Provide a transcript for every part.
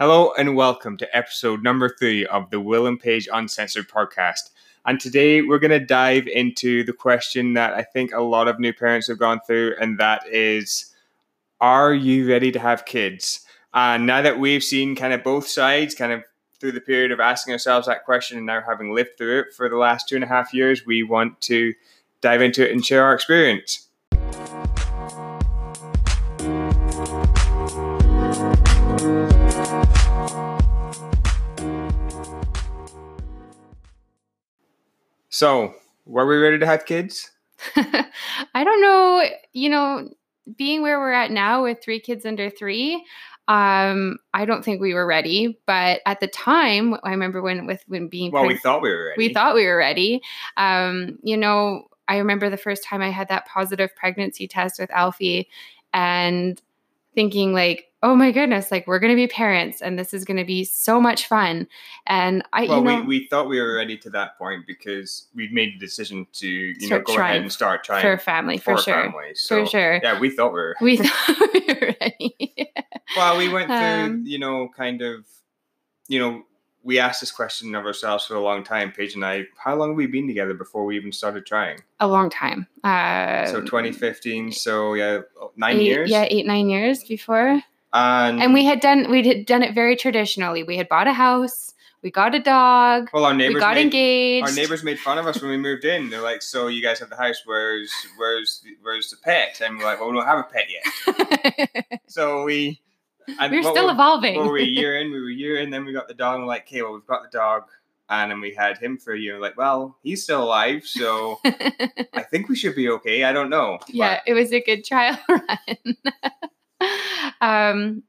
Hello and welcome to episode number three of the Will and Paige Uncensored podcast. And today we're going to dive into the question that I think a lot of new parents have gone through, and that is Are you ready to have kids? And now that we've seen kind of both sides, kind of through the period of asking ourselves that question and now having lived through it for the last two and a half years, we want to dive into it and share our experience. So, were we ready to have kids? I don't know, you know, being where we're at now with three kids under three, um, I don't think we were ready. But at the time, I remember when with when being well, we thought we were ready. We thought we were ready. Um, you know, I remember the first time I had that positive pregnancy test with Alfie, and thinking like, oh my goodness, like we're going to be parents and this is going to be so much fun. And I, well, you know, we, we thought we were ready to that point because we'd made the decision to, you know, go ahead and start trying for a family, for, for sure. Family. So, for sure. Yeah, we thought we were. We thought we were ready. well, we went through, um, you know, kind of, you know, we asked this question of ourselves for a long time, Paige and I. How long have we been together before we even started trying? A long time. Uh, so 2015. So yeah, nine eight, years. Yeah, eight nine years before. And, and we had done we had done it very traditionally. We had bought a house. We got a dog. Well, our neighbors we got made, engaged. Our neighbors made fun of us when we moved in. They're like, "So you guys have the house? Where's where's where's the pet?" And we're like, "Well, we don't have a pet yet." so we and we're still evolving. we were a year in, we were a year in, then we got the dog, and we're like, okay, well, we've got the dog, and then we had him for a year. Like, well, he's still alive, so I think we should be okay. I don't know. Yeah, but. it was a good trial run. um,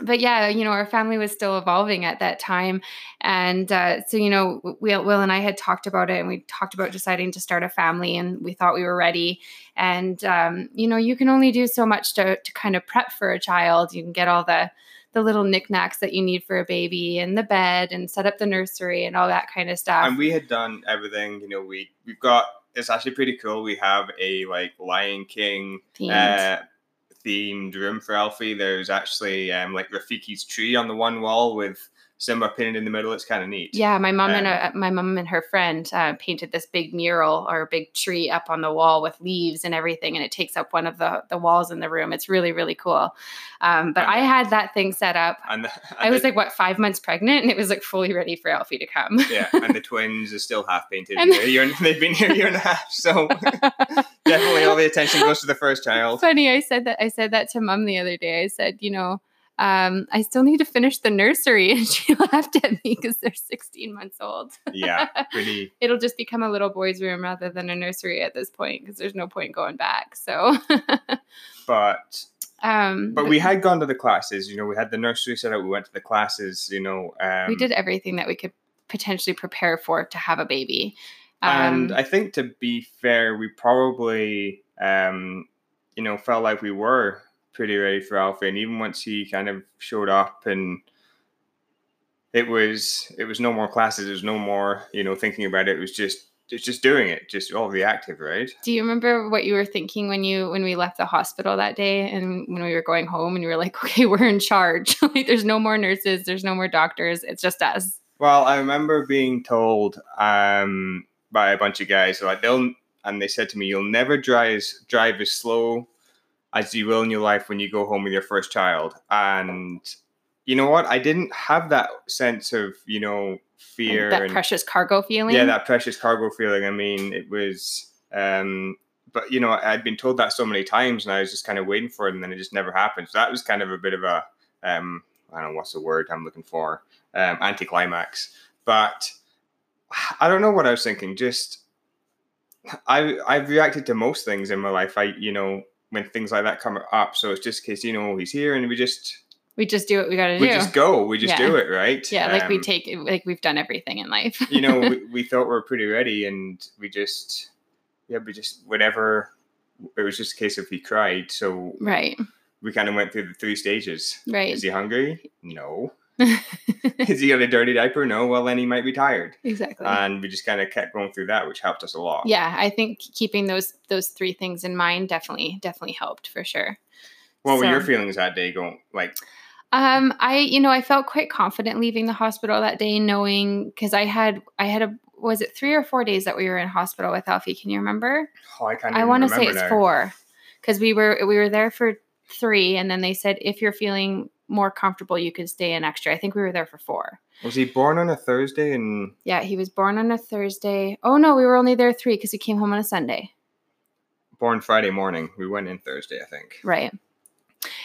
but yeah, you know, our family was still evolving at that time. And uh, so, you know, Will, Will and I had talked about it and we talked about deciding to start a family and we thought we were ready. And, um, you know, you can only do so much to, to kind of prep for a child. You can get all the, the little knickknacks that you need for a baby and the bed and set up the nursery and all that kind of stuff. And we had done everything, you know, we, we've got, it's actually pretty cool. We have a like Lion King, uh, themed room for Alfie. There's actually um, like Rafiki's tree on the one wall with Simba pinned in the middle. It's kind of neat. Yeah, my mom um, and a, my mom and her friend uh, painted this big mural or a big tree up on the wall with leaves and everything, and it takes up one of the the walls in the room. It's really really cool. Um, but I had that thing set up. And, the, and I was the, like what five months pregnant, and it was like fully ready for Alfie to come. yeah, and the twins are still half painted. and they've been here a year and a half, so definitely all the attention goes to the first child. Funny, I said that. I said that to mom the other day. I said, you know um, I still need to finish the nursery. And she laughed at me because they're 16 months old. Yeah, pretty. It'll just become a little boy's room rather than a nursery at this point because there's no point going back. So, but. Um, but, we had gone to the classes, you know, we had the nursery set up, we went to the classes, you know. Um, we did everything that we could potentially prepare for to have a baby. and um, I think to be fair, we probably, um, you know, felt like we were pretty ready for Alfie. And even once he kind of showed up and it was it was no more classes, it was no more, you know, thinking about it. It was just it's just doing it, just all reactive, right? Do you remember what you were thinking when you when we left the hospital that day and when we were going home and you were like, okay, we're in charge. like there's no more nurses, there's no more doctors, it's just us. Well, I remember being told um, by a bunch of guys like they'll and they said to me, "You'll never drive as drive as slow as you will in your life when you go home with your first child. And you know what? I didn't have that sense of, you know, fear. That and, precious cargo feeling. Yeah, that precious cargo feeling. I mean, it was, um, but you know, I'd been told that so many times and I was just kind of waiting for it and then it just never happened. So that was kind of a bit of a, um, I don't know what's the word I'm looking for, um, anticlimax. But I don't know what I was thinking. Just, I, I've reacted to most things in my life. I, you know, when things like that come up. So it's just in case you know he's here, and we just we just do what we got to do. We just go. We just yeah. do it, right? Yeah, like um, we take like we've done everything in life. you know, we, we thought we were pretty ready, and we just yeah, we just whatever. It was just a case of he cried, so right. We kind of went through the three stages. Right. Is he hungry? No. Is he got a dirty diaper? No. Well, then he might be tired. Exactly. And we just kind of kept going through that, which helped us a lot. Yeah, I think keeping those those three things in mind definitely definitely helped for sure. What so, were your feelings that day going like? Um, I, you know, I felt quite confident leaving the hospital that day, knowing because I had, I had a, was it three or four days that we were in hospital with Alfie? Can you remember? Oh, I can't. I want to say it's now. four, because we were we were there for three, and then they said if you're feeling more comfortable, you could stay an extra. I think we were there for four. Was he born on a Thursday? And Yeah, he was born on a Thursday. Oh no, we were only there three because he came home on a Sunday. born Friday morning. We went in Thursday, I think. Right.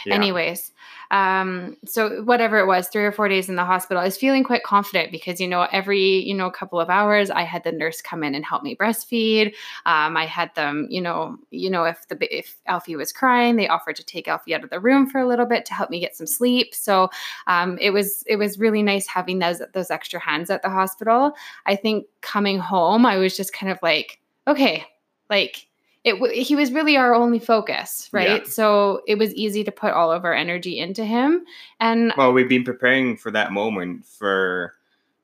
Yeah. Anyways, um, so whatever it was, three or four days in the hospital, I was feeling quite confident because you know every you know couple of hours I had the nurse come in and help me breastfeed. Um, I had them, you know, you know if the if Alfie was crying, they offered to take Alfie out of the room for a little bit to help me get some sleep. So um, it was it was really nice having those those extra hands at the hospital. I think coming home, I was just kind of like, okay, like it w- he was really our only focus right Yeah. so it was easy to put all of our energy into him and Well, we've been preparing for that moment for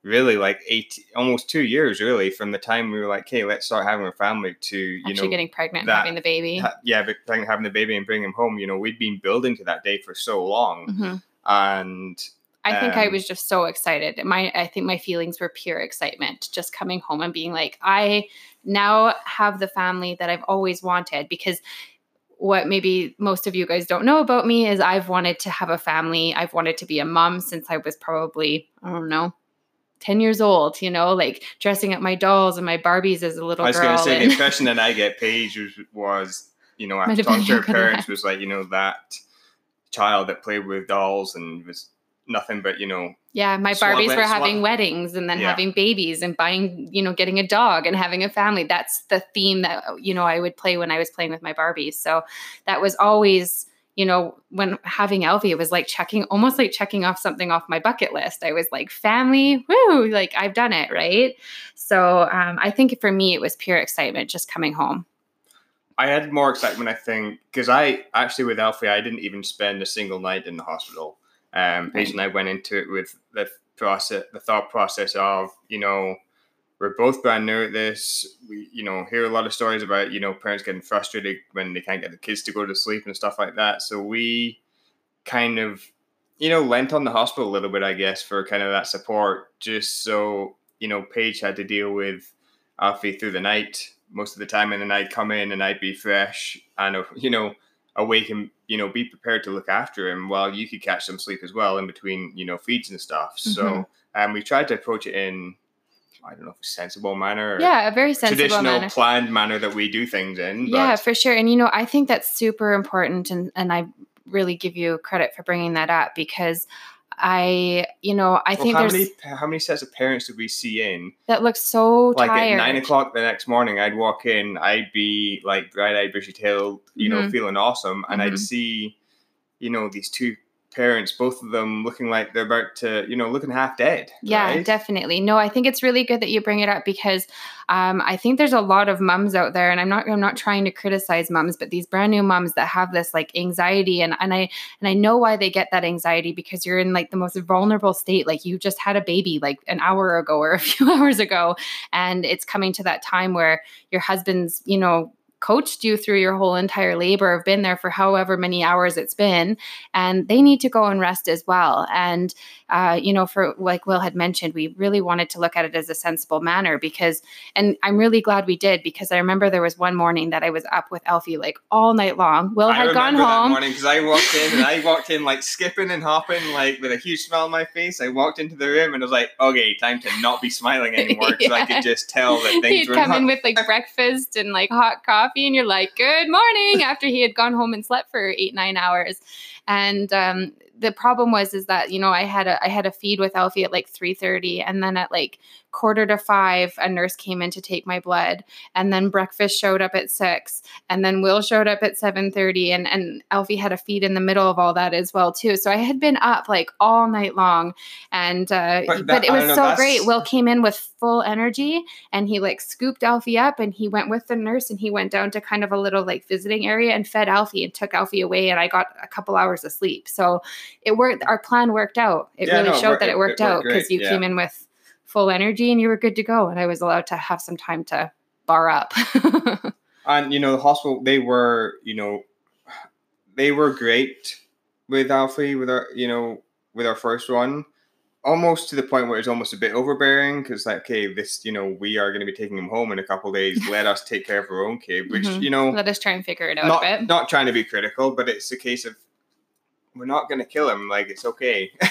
really like eight, almost two years, really, from the time we were like, "Okay, let's start having a family." To you actually know, getting pregnant and that- having the baby ha- yeah, but having the baby and bringing him home. You know, we'd been building to that day for so long, Mhm. and i think i um, was just so excited my i think my feelings were pure excitement just coming home and being like i now have the family that i've always wanted because what maybe most of you guys don't know about me is I've wanted to have a family. I've wanted to be a mom since I was probably, I don't know, 10 years old, you know, like dressing up my dolls and my Barbies as a little I was girl. going to say the impression that I get, Paige, was, was you know, after talking to her parents, was like, you know, that child that played with dolls and was nothing but, you know, Yeah, my Barbies were having weddings and then Yeah. having babies and buying, you know, getting a dog and having a family. That's the theme that, you know, I would play when I was playing with my Barbies. So that was always, you know, when having Alfie, it was like checking, almost like checking off something off my bucket list. I was like, family, woo, like I've done it, right? So um, I think for me, it was pure excitement just coming home. I had more excitement, I think, because I actually with Alfie, I didn't even spend a single night in the hospital. Um, Paige and I went into it with the process, the thought process of, you know, we're both brand new at this. We, you know, hear a lot of stories about, you know, parents getting frustrated when they can't get the kids to go to sleep and stuff like that. So we kind of, you know, lent on the hospital a little bit, I guess, for kind of that support, just so, you know, Paige had to deal with Alfie through the night most of the time, and then I'd come in and I'd be fresh and, uh, you know, awake and, you know, be prepared to look after him while you could catch some sleep as well in between, you know, feeds and stuff. So Mhm. um, we tried to approach it in, I don't know, if a sensible manner or Yeah, a very sensible traditional manner. planned manner that we do things in. But Yeah, for sure. And you know, I think that's super important and and I really give you credit for bringing that up because I, you know, I well, think how there's many how many sets of parents did we see in? that looks so Like tired. at nine o'clock the next morning, I'd walk in, I'd be like bright eyed, bushy tailed, you know, Mhm. feeling awesome, and I'd Mhm. see, you know, these two parents, both of them looking like they're about to, you know, looking half dead. Yeah, right? definitely. No, I think it's really good that you bring it up because um, I think there's a lot of mums out there, and I'm not I'm not trying to criticize mums, but these brand new mums that have this like anxiety, and and I and I know why they get that anxiety because you're in like the most vulnerable state, like you just had a baby like an hour ago or a few hours ago, and it's coming to that time where your husband's you know coached you through your whole entire labor have been there for however many hours it's been and they need to go and rest as well. And uh, you know, for like Will had mentioned, we really wanted to look at it as a sensible manner because, and I'm really glad we did because I remember there was one morning that I was up with Alfie like all night long. Will I had gone home. morning because I walked in and I walked in like skipping and hopping, like with a huge smile on my face. I walked into the room and I was like, okay, time to not be smiling anymore because I could just tell that things He'd were come not. in with like breakfast and like hot coffee, and you're like, "Good morning!" After he had gone home and slept for eight nine hours, and um, the problem was is that you know I had a I had a feed with Alfie at like three thirty, and then at like quarter to five, a nurse came in to take my blood, and then breakfast showed up at six, and then Will showed up at seven thirty, and and Alfie had a feed in the middle of all that as well too. So I had been up like all night long, and uh, But but, it was know, so that's- great. Will came in with full energy, and he like scooped Alfie up, and he went with the nurse, and he went down to kind of a little like visiting area and fed Alfie and took Alfie away, and I got a couple hours of sleep. So it worked. Our plan worked out. It Yeah, really no, showed worked- that it- it worked it worked out because you yeah. came in with full energy and you were good to go, and I was allowed to have some time to bar up. and you know the hospital they were you know they were great with alfie with our you know with our first one, almost to the point where it's almost a bit overbearing because like, okay, this, you know, we are going to be taking him home in a couple days. Let us take care of our own kid, which Mhm. you know, Let us try and figure it out not a bit. not trying to be critical, but it's a case of we're not going to kill him. Like it's okay.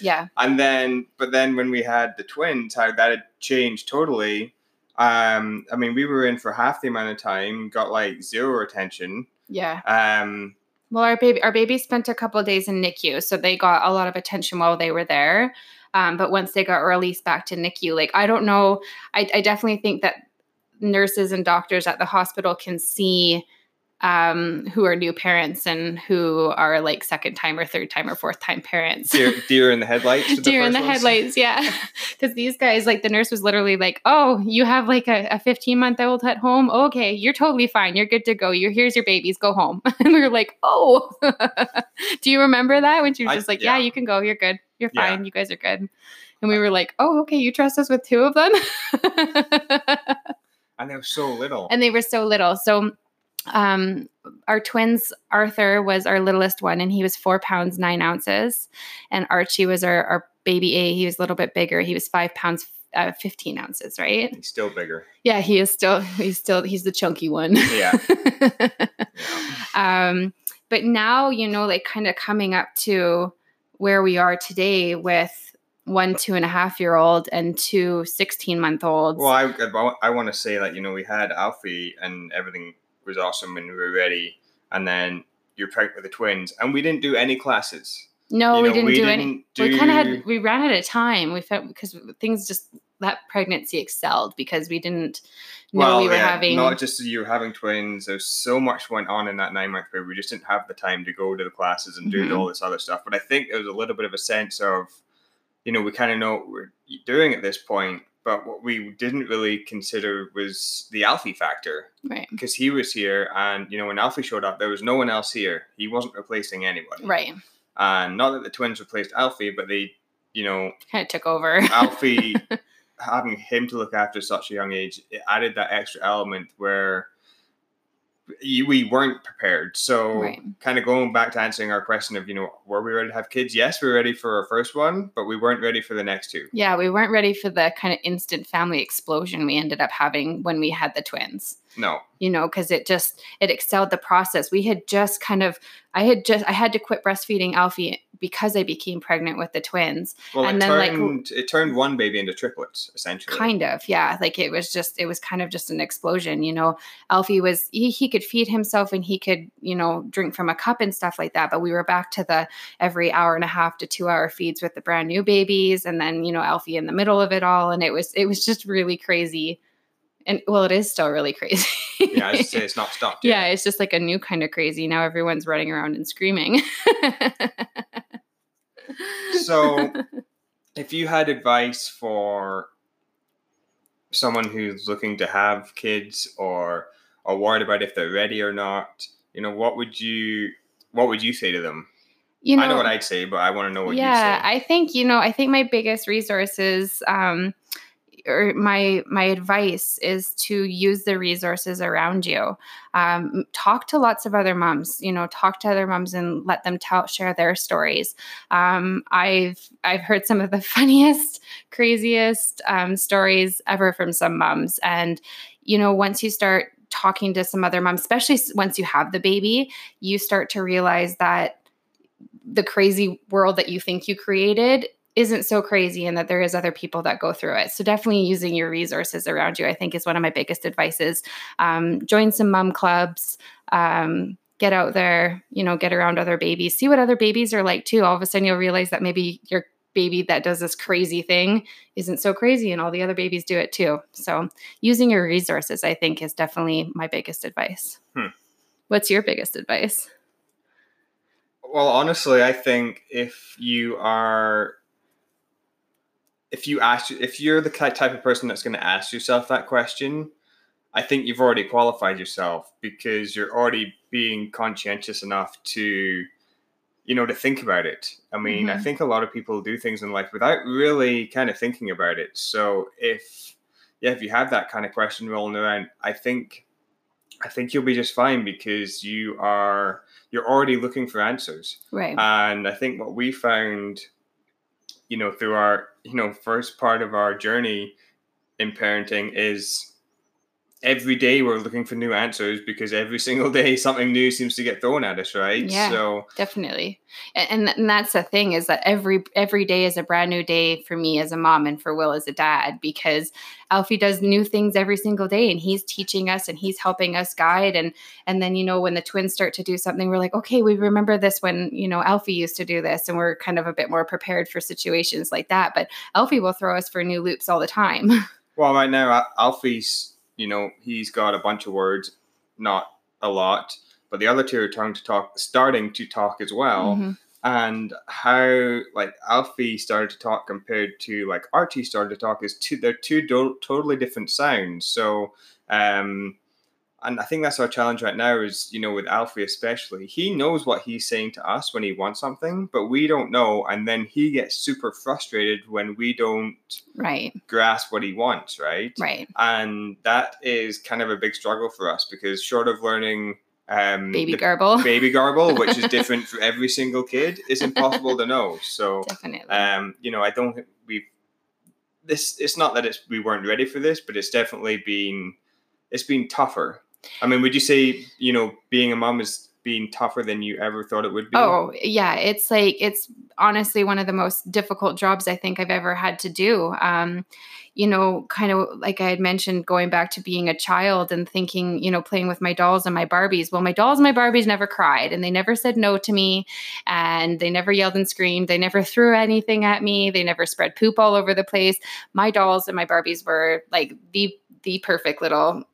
Yeah. and then, but then when we had the twins, how that had changed totally. Um, I mean, we were in for half the amount of time, got like zero attention. Yeah. Um, Well, our baby, our baby spent a couple of days in NICU, so they got a lot of attention while they were there. Um, but once they got released back to NICU, like I don't know, I, I definitely think that nurses and doctors at the hospital can see um, who are new parents and who are like second time or third time or fourth time parents. deer, deer in the headlights. Deer in first the ones. headlights, yeah. Because these guys, like the nurse was literally like, "Oh, you have like a, a 15 month old at home. Okay, you're totally fine. You're good to go. You're here's your babies. Go home." And we were like, "Oh, do you remember that?" When she was I- just like, yeah. "Yeah, you can go. You're good. You're Yeah. fine. You guys are good." And we were like, "Oh, okay. You trust us with two of them?" And they were so little. and they were so little. So um our twins arthur was our littlest one and he was four pounds nine ounces and archie was our, our baby a he was a little bit bigger he was five pounds uh, 15 ounces right He's still bigger. yeah he is still he's still he's the chunky one Yeah. yeah. um but now you know like kind of coming up to where we are today with one two and a half year old and two 16 month olds Well, I, I, I want to say that, you know, we had Alfie and everything was awesome and we were ready. And then you're pregnant with the twins. And we didn't do any classes. No, You we didn't we do any. didn't We kind of had we ran out of time. We felt because things just that pregnancy excelled because we didn't know we were yeah, having. Not just you were having twins. There's so much went on in that nine month period. We just didn't have the time to go to the classes and do Mhm. all this other stuff. But I think there was a little bit of a sense of, you know, we kind of know what we're doing at this point. But what we didn't really consider was the Alfie factor. right, because he was here and you know when alfie showed up there was no one else here he wasn't replacing anybody right, and not that the twins replaced alfie but they you know kind of took over. alfie having him to look after at such a young age it added that extra element where you, we weren't prepared so Right. kind of going back to answering our question of you know were we ready to have kids yes we were ready for our first one but we weren't ready for the next two yeah, we weren't ready for the kind of instant family explosion we ended up having when we had the twins. No. You know because it just it excelled the process. We had just kind of i had just i had to quit breastfeeding alfie because i became pregnant with the twins. Well And it then, like, it turned one baby into triplets essentially. Kind of yeah. Like it was just it was kind of just an explosion you know? Alfie was he, he could feed himself and he could you know drink from a cup and stuff like that but we were back to the every hour and a half to two hour feeds with the brand new babies and then you know alfie in the middle of it all. And it was it was just really crazy and well it is still really crazy. Yeah i just say it's not stopped yeah it's just like a new kind of crazy. Now everyone's running around and screaming. So- if you had advice for someone who's looking to have kids or are worried about if they're ready or not you know what would you what would you say to them? You know i know what i'd say but i want to know what yeah you say. I think you know i think my biggest resource is um or my my advice is to use the resources around you. Um, talk to lots of other moms you know talk to other moms and let them tell share their stories. Um, i've i've heard some of the funniest craziest um, stories ever from some moms. And you know once you start talking to some other moms especially once you have the baby you start to realize that the crazy world that you think you created isn't so crazy and that there is other people that go through it. So definitely using your resources around you i think is one of my biggest advices. Um, join some mom clubs um, get out there you know get around other babies see what other babies are like too. All of a sudden you'll realize that maybe your baby that does this crazy thing isn't so crazy and all the other babies do it too. So using your resources i think is definitely my biggest advice. Hmm. what's your biggest advice? Well honestly i think if you are if you ask if you're the type of person that's going to ask yourself that question i think you've already qualified yourself because you're already being conscientious enough to you know to think about it. I mean i Mhm. think a lot of people do things in life without really kind of thinking about it. So if yeah if you have that kind of question rolling around i think i think you'll be just fine because you are you're already looking for answers. Right. And I think what we found you know, through our, you know, first part of our journey in parenting is every day we're looking for new answers because every single day something new seems to get thrown at us right? Yeah so definitely. And, and that's the thing is that every every day is a brand new day for me as a mom and for will as a dad because alfie does new things every single day and he's teaching us and he's helping us guide and and then you know when the twins start to do something we're like okay we remember this when you know alfie used to do this and we're kind of a bit more prepared for situations like that but alfie will throw us for new loops all the time. Well right now alfie's you know, he's got a bunch of words, not a lot, but the other two are starting to talk, starting to talk as well. Mm-hmm. And how like Alfie started to talk compared to like Archie started to talk is two. They're two do- totally different sounds. So um, and I think that's our challenge right now is, you know, with Alfie especially, he knows what he's saying to us when he wants something, but we don't know. And then he gets super frustrated when we don't right grasp what he wants, right? Right. And that is kind of a big struggle for us because short of learning um, baby garble, baby garble, which is different for every single kid, is impossible to know. So definitely, um, you know, I don't we this. It's not that it's we weren't ready for this, but it's definitely been it's been tougher I mean, would you say, you know, being a mom is being tougher than you ever thought it would be? Oh, yeah. It's like, it's honestly one of the most difficult jobs I think I've ever had to do. Um, you know, kind of like I had mentioned, going back to being a child and thinking, you know, playing with my dolls and my Barbies. Well, my dolls and my Barbies never cried and they never said no to me and they never yelled and screamed. They never threw anything at me. They never spread poop all over the place. My dolls and my Barbies were like the the perfect little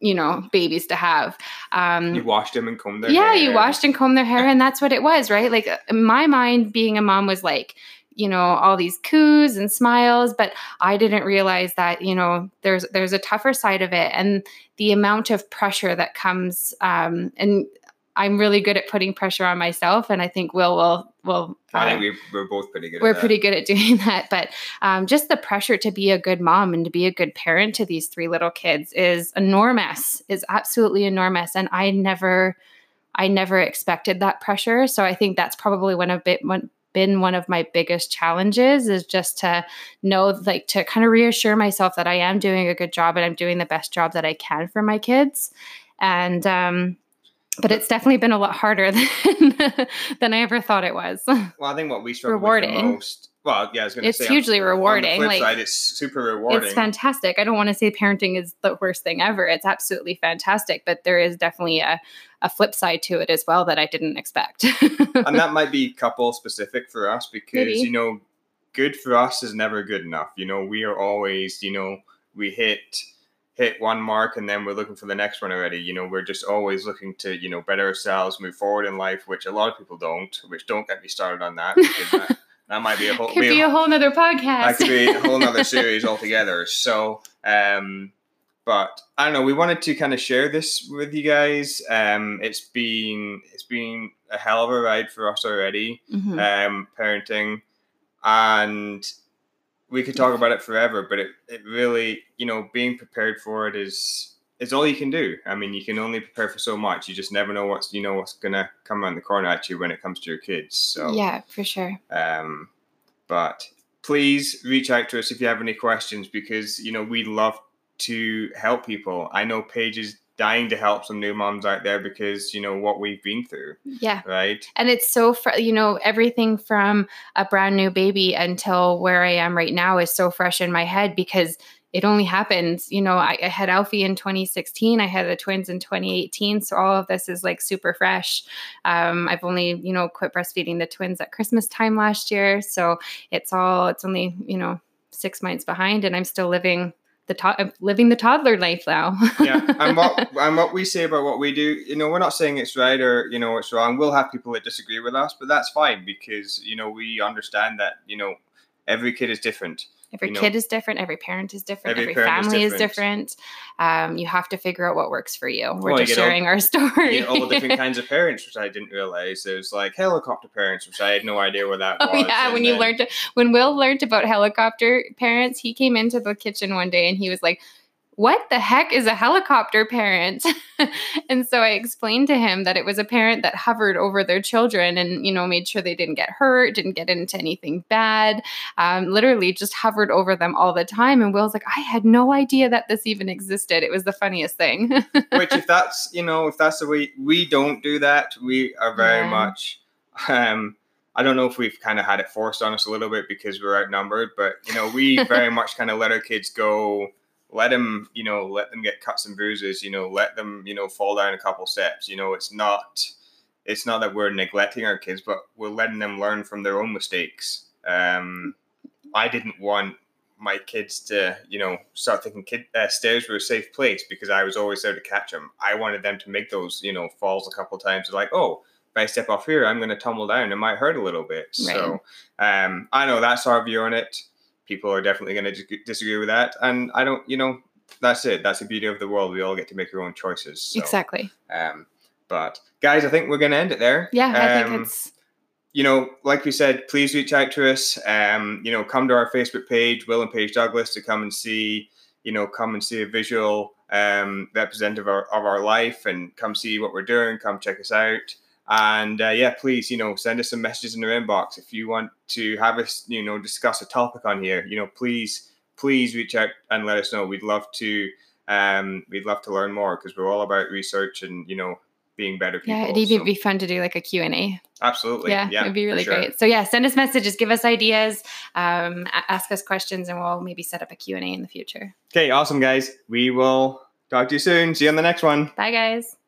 you know babies to have um you washed them and combed their yeah hair. you washed and combed their hair and that's what it was right like my mind being a mom was like you know all these coos and smiles but i didn't realize that you know there's there's a tougher side of it and the amount of pressure that comes um and I'm really good at putting pressure on myself, and I think Will will will. I think uh, we, are both pretty good. We're pretty good at doing that, but um, just the pressure to be a good mom and to be a good parent to these three little kids is enormous. Is absolutely enormous, and I never, I never expected that pressure. So I think that's probably one of bit one been one of my biggest challenges is just to know like to kind of reassure myself that I am doing a good job and I'm doing the best job that I can for my kids and um but it's definitely been a lot harder than than I ever thought it was. Well, I think what we struggle rewarding. with the most. Well, yeah, I was going to say. It's hugely on, rewarding. On the flip like, side, it's super rewarding. It's fantastic. I don't want to say parenting is the worst thing ever. It's absolutely fantastic, but there is definitely a, a flip side to it as well that I didn't expect. and that might be couple specific for us because Maybe. you know, good for us is never good enough. You know, we are always, you know, we hit hit one mark and then we're looking for the next one already. You know, we're just always looking to, you know, better ourselves, move forward in life, which a lot of people don't, which don't get me started on that that, that might be a whole could be, a, a whole nother podcast. That could be a whole nother series altogether. So um but I don't know, we wanted to kind of share this with you guys. Um it's been it's been a hell of a ride for us already, mm-hmm. um, parenting. And we could talk about it forever, but it, it really, you know, being prepared for it is is all you can do. I mean, you can only prepare for so much. You just never know what's you know what's gonna come around the corner at you when it comes to your kids. So yeah, for sure. Um, but please reach out to us if you have any questions because you know we love to help people. I know Paige is dying to help some new moms out there because you know what we've been through. Yeah. Right? And it's so fr- you know everything from a brand new baby until where i am right now is so fresh in my head because it only happens you know I, I, had alfie in 2016 i had the twins in 2018 so all of this is like super fresh. Um, i've only you know quit breastfeeding the twins at christmas time last year so it's all it's only you know six months behind and i'm still living the to- living the toddler life now. yeah, and what and what we say about what we do, you know, we're not saying it's right or you know it's wrong. We'll have people that disagree with us, but that's fine because you know we understand that you know every kid is different. Every you know, kid is different. Every parent is different. Every, every family is different. Is different. Um, you have to figure out what works for you. We're well, just sharing all, our story. all the different kinds of parents, which I didn't realize. There's like helicopter parents, which I had no idea what that oh, was. yeah, and when then, you learned, when Will learned about helicopter parents, he came into the kitchen one day and he was like, what the heck is a helicopter parent? and so I explained to him that it was a parent that hovered over their children and, you know, made sure they didn't get hurt, didn't get into anything bad, um, literally just hovered over them all the time. And Will's like, I had no idea that this even existed. It was the funniest thing. Which, if that's, you know, if that's the way we don't do that, we are very yeah. much, um, I don't know if we've kind of had it forced on us a little bit because we're outnumbered, but you know, we very much kind of let our kids go, let them, you know, let them get cuts and bruises, you know, let them, you know, fall down a couple steps. You know, it's not it's not that we're neglecting our kids, but we're letting them learn from their own mistakes. Um, I didn't want my kids to, you know, start thinking kid, uh, stairs were a safe place because I was always there to catch them. I wanted them to make those, you know, falls a couple times. Like, oh, if I step off here, I'm going to tumble down. It might hurt a little bit. Right. So um, I know that's our view on it. People are definitely going to disagree with that, and I don't. You know, that's it. That's the beauty of the world. We all get to make our own choices. So, exactly. Um, but guys, I think we're going to end it there. Yeah, um, I think um, it's. You know, like we said, please reach out to us. Um, you know, come to our Facebook page, Will and Paige Douglas, to come and see. You know, come and see a visual um, representative of our, of our life, and come see what we're doing. Come check us out. And uh, yeah, please, you know, send us some messages in our inbox if you want to have us, you know, discuss a topic on here. You know, please, please reach out and let us know. We'd love to, um, we'd love to learn more because we're all about research and you know being better people. Yeah, it'd so. be fun to do like a Q and A. Absolutely. Yeah, yeah, it'd be really sure. great. So yeah, send us messages, give us ideas, um, ask us questions, and we'll maybe set up a Q and A in the future. Okay, awesome, guys. We will talk to you soon. See you on the next one. Bye, guys.